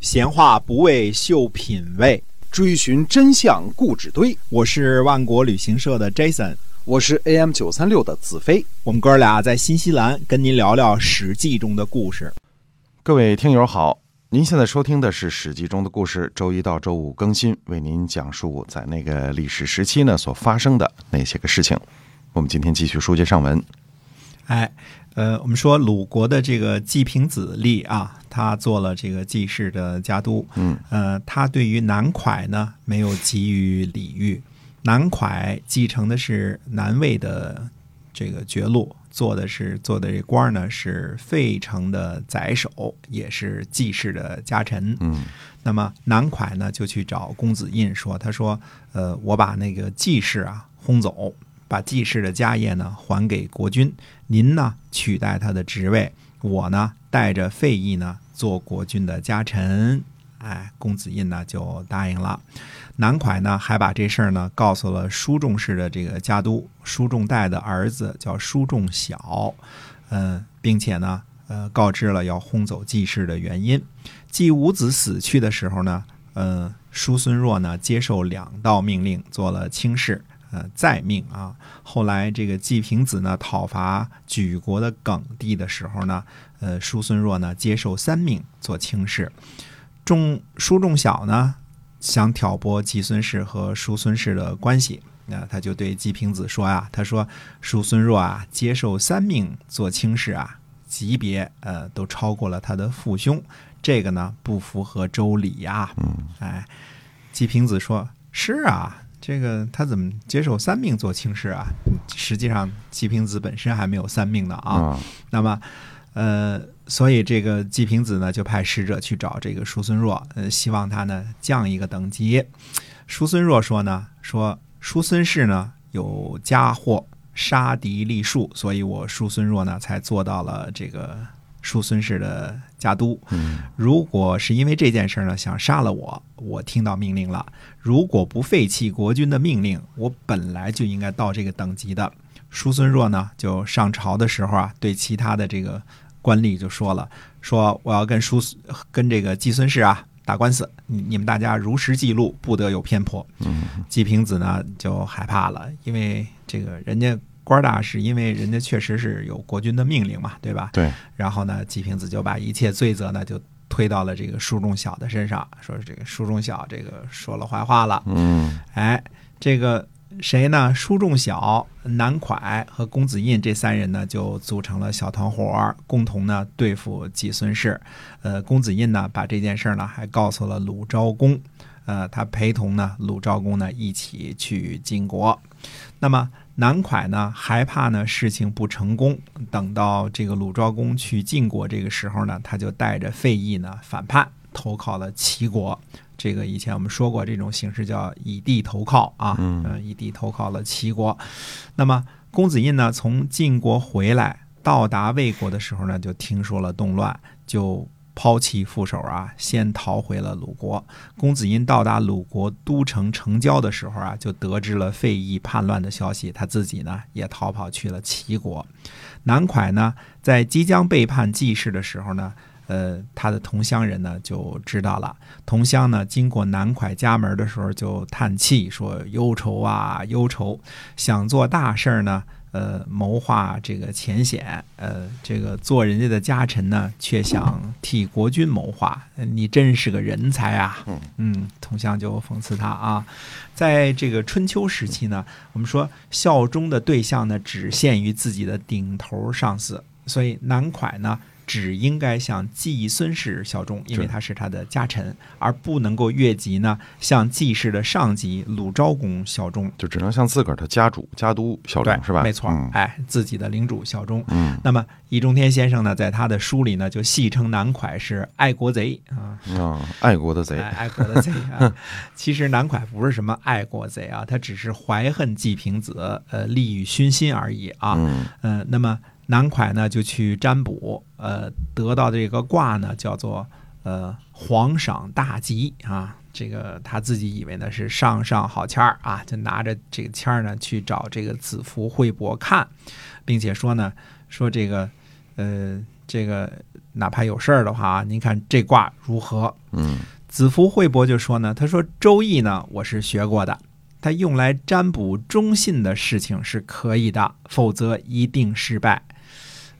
闲话不为秀品味，追寻真相故纸堆。我是万国旅行社的 Jason，我是 AM 九三六的子飞。我们哥俩在新西兰跟您聊聊《史记》中的故事。各位听友好，您现在收听的是《史记》中的故事，周一到周五更新，为您讲述在那个历史时期呢所发生的那些个事情。我们今天继续书接上文。哎，呃，我们说鲁国的这个季平子立啊，他做了这个季氏的家督。嗯，呃，他对于南蒯呢没有给予礼遇。南蒯继承的是南魏的这个爵禄，做的是做的这官呢是费城的宰首，也是季氏的家臣。嗯，那么南蒯呢就去找公子印说，他说，呃，我把那个季氏啊轰走。把季氏的家业呢还给国君，您呢取代他的职位，我呢带着费邑呢做国君的家臣。哎，公子印呢就答应了。南蒯呢还把这事儿呢告诉了叔仲氏的这个家督叔仲代的儿子叫叔仲小，嗯，并且呢呃告知了要轰走季氏的原因。季武子死去的时候呢，嗯，叔孙若呢接受两道命令，做了卿士。呃，再命啊！后来这个季平子呢讨伐举国的耿帝的时候呢，呃，叔孙弱呢接受三命做卿士。仲叔仲小呢想挑拨季孙氏和叔孙氏的关系，那他就对季平子说啊：“他说叔孙弱啊接受三命做卿士啊，级别呃都超过了他的父兄，这个呢不符合周礼呀。”嗯，哎，季平子说：“是啊。”这个他怎么接受三命做卿士啊？实际上季平子本身还没有三命呢啊。那么，呃，所以这个季平子呢就派使者去找这个叔孙弱，呃，希望他呢降一个等级。叔孙弱说呢，说叔孙氏呢有家祸，杀敌立树，所以我叔孙弱呢才做到了这个。叔孙氏的家督，如果是因为这件事呢，想杀了我，我听到命令了。如果不废弃国君的命令，我本来就应该到这个等级的。叔孙弱呢，就上朝的时候啊，对其他的这个官吏就说了，说我要跟叔跟这个季孙氏啊打官司，你你们大家如实记录，不得有偏颇。季平子呢就害怕了，因为这个人家。官大是因为人家确实是有国君的命令嘛，对吧？对。然后呢，季平子就把一切罪责呢就推到了这个叔仲小的身上，说这个叔仲小这个说了坏话了。嗯。哎，这个谁呢？叔仲小、南蒯和公子印这三人呢，就组成了小团伙，共同呢对付季孙氏。呃，公子印呢把这件事呢还告诉了鲁昭公，呃，他陪同呢鲁昭公呢一起去晋国。那么。南蒯呢，害怕呢事情不成功，等到这个鲁昭公去晋国这个时候呢，他就带着费邑呢反叛，投靠了齐国。这个以前我们说过，这种形式叫以地投靠啊，嗯，以地投靠了齐国。那么公子印呢，从晋国回来，到达魏国的时候呢，就听说了动乱，就。抛弃副手啊，先逃回了鲁国。公子印到达鲁国都城城郊的时候啊，就得知了费邑叛乱的消息，他自己呢也逃跑去了齐国。南蒯呢，在即将背叛季氏的时候呢，呃，他的同乡人呢就知道了。同乡呢经过南蒯家门的时候就叹气说：“忧愁啊，忧愁！想做大事呢。”呃，谋划这个前显，呃，这个做人家的家臣呢，却想替国君谋划，你真是个人才啊！嗯，同乡就讽刺他啊。在这个春秋时期呢，我们说效忠的对象呢，只限于自己的顶头上司，所以南蒯呢。只应该向季孙氏效忠，因为他是他的家臣，而不能够越级呢向季氏的上级鲁昭公效忠，就只能向自个儿的家主家督效忠，是吧？没错，哎，自己的领主效忠。嗯，那么易中天先生呢，在他的书里呢，就戏称南蒯是爱国贼啊，啊，爱国的贼，爱国的贼啊。其实南蒯不是什么爱国贼啊，他只是怀恨季平子，呃，利欲熏心而已啊。嗯，那么。南蒯呢就去占卜，呃，得到这个卦呢叫做呃皇赏大吉啊，这个他自己以为呢是上上好签儿啊，就拿着这个签儿呢去找这个子服惠伯看，并且说呢说这个呃这个哪怕有事儿的话，您看这卦如何？嗯子服惠伯就说呢，他说《周易》呢，我是学过的，它用来占卜忠信的事情是可以的，否则一定失败。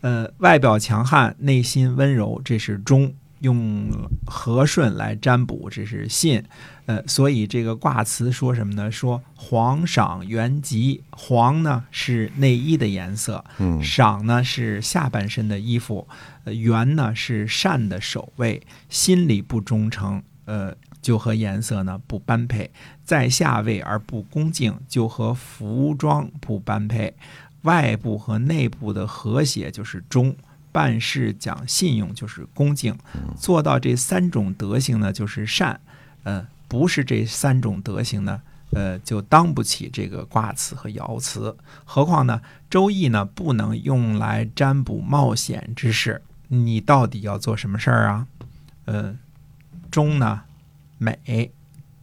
呃，外表强悍，内心温柔，这是忠；用和顺来占卜，这是信。呃，所以这个卦辞说什么呢？说黄赏元吉，黄呢是内衣的颜色，嗯。赏呢是下半身的衣服，呃，元呢是善的守卫，心里不忠诚，呃，就和颜色呢不般配，在下位而不恭敬，就和服装不般配，外部和内部的和谐就是忠。办事讲信用就是恭敬，做到这三种德行呢就是善，呃，不是这三种德行呢，呃，就当不起这个卦辞和爻辞。何况呢，周易呢不能用来占卜冒险之事，你到底要做什么事儿啊？呃，中呢美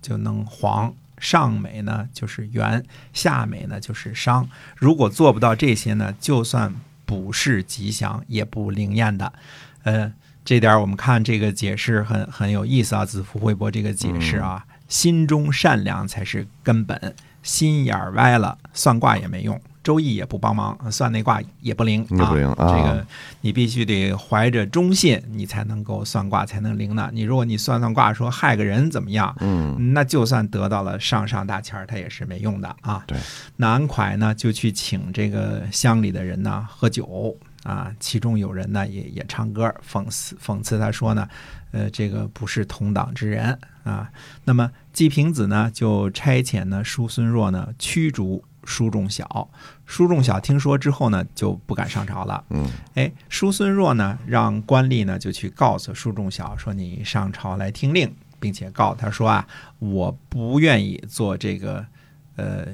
就能黄，上美呢就是元，下美呢就是商。如果做不到这些呢，就算不是吉祥，也不灵验的。呃，这点儿我们看这个解释很很有意思啊，子服惠伯这个解释啊，心中善良才是根本，心眼儿歪了，算卦也没用。周易也不帮忙，算那卦也不灵也不灵啊这个你必须得怀着忠信，你才能够算卦才能灵呢。你如果你算算卦说害个人怎么样，嗯那就算得到了上上大签儿，他也是没用的啊。对，南蒯呢就去请这个乡里的人呢喝酒啊，其中有人呢也也唱歌讽刺讽刺他说呢，呃，这个不是同党之人啊。那么季平子呢就差遣呢叔孙弱呢驱逐叔仲小，叔仲小听说之后呢就不敢上朝了。嗯哎，叔孙弱呢，让官吏呢就去告诉叔仲小说：“你上朝来听令，并且告他说啊，我不愿意做这个呃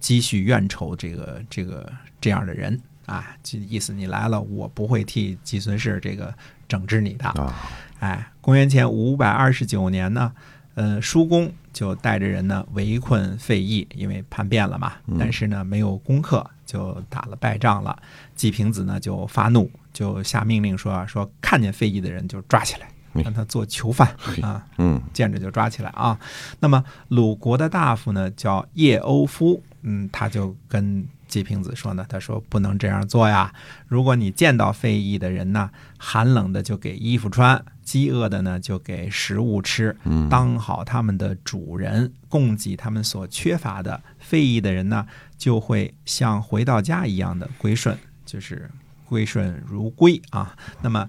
积蓄怨仇这个这个这样的人啊，这意思你来了，我不会替季孙氏这个整治你的。啊哎，公元前五百二十九年呢，呃，叔公就带着人呢围困费邑，因为叛变了嘛，但是呢没有攻克，就打了败仗了。季平子呢就发怒，就下命令说说看见费邑的人就抓起来，嗯让他做囚犯啊。嗯见着就抓起来啊。那么鲁国的大夫呢叫叶欧夫，嗯，他就跟季平子说呢，他说不能这样做呀。如果你见到非议的人呢，寒冷的就给衣服穿，饥饿的呢就给食物吃，嗯当好他们的主人，供给他们所缺乏的。非议的人呢，就会像回到家一样的归顺，就是归顺如归啊。那么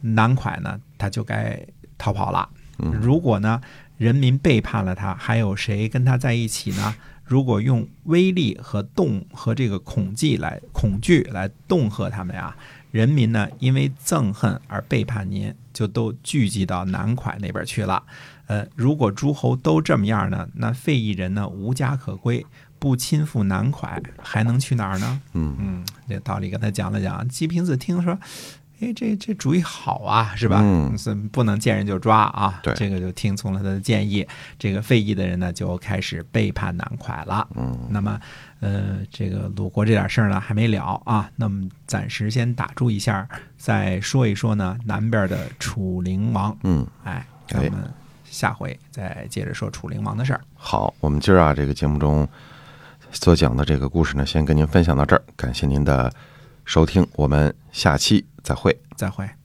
南蒯呢，他就该逃跑了。如果呢，人民背叛了他，还有谁跟他在一起呢？如果用威力和动和这个恐惧来恐惧来恫吓他们呀，人民呢因为憎恨而背叛您，就都聚集到南蒯那边去了。呃，如果诸侯都这么样呢，那费邑人呢无家可归，不亲附南蒯，还能去哪儿呢？嗯嗯，这道理跟他讲了讲。季平子听说，哎，这这主意好啊，是吧？嗯是不能见人就抓啊。对这个就听从了他的建议。这个费邑的人呢，就开始背叛南蒯了。嗯那么，呃，这个鲁国这点事儿呢还没了啊。那么暂时先打住一下，再说一说呢南边的楚灵王。嗯，哎，咱们下回再接着说楚灵王的事儿。好，我们今儿啊这个节目中所讲的这个故事呢，先跟您分享到这儿，感谢您的收听，我们下期再会。再会。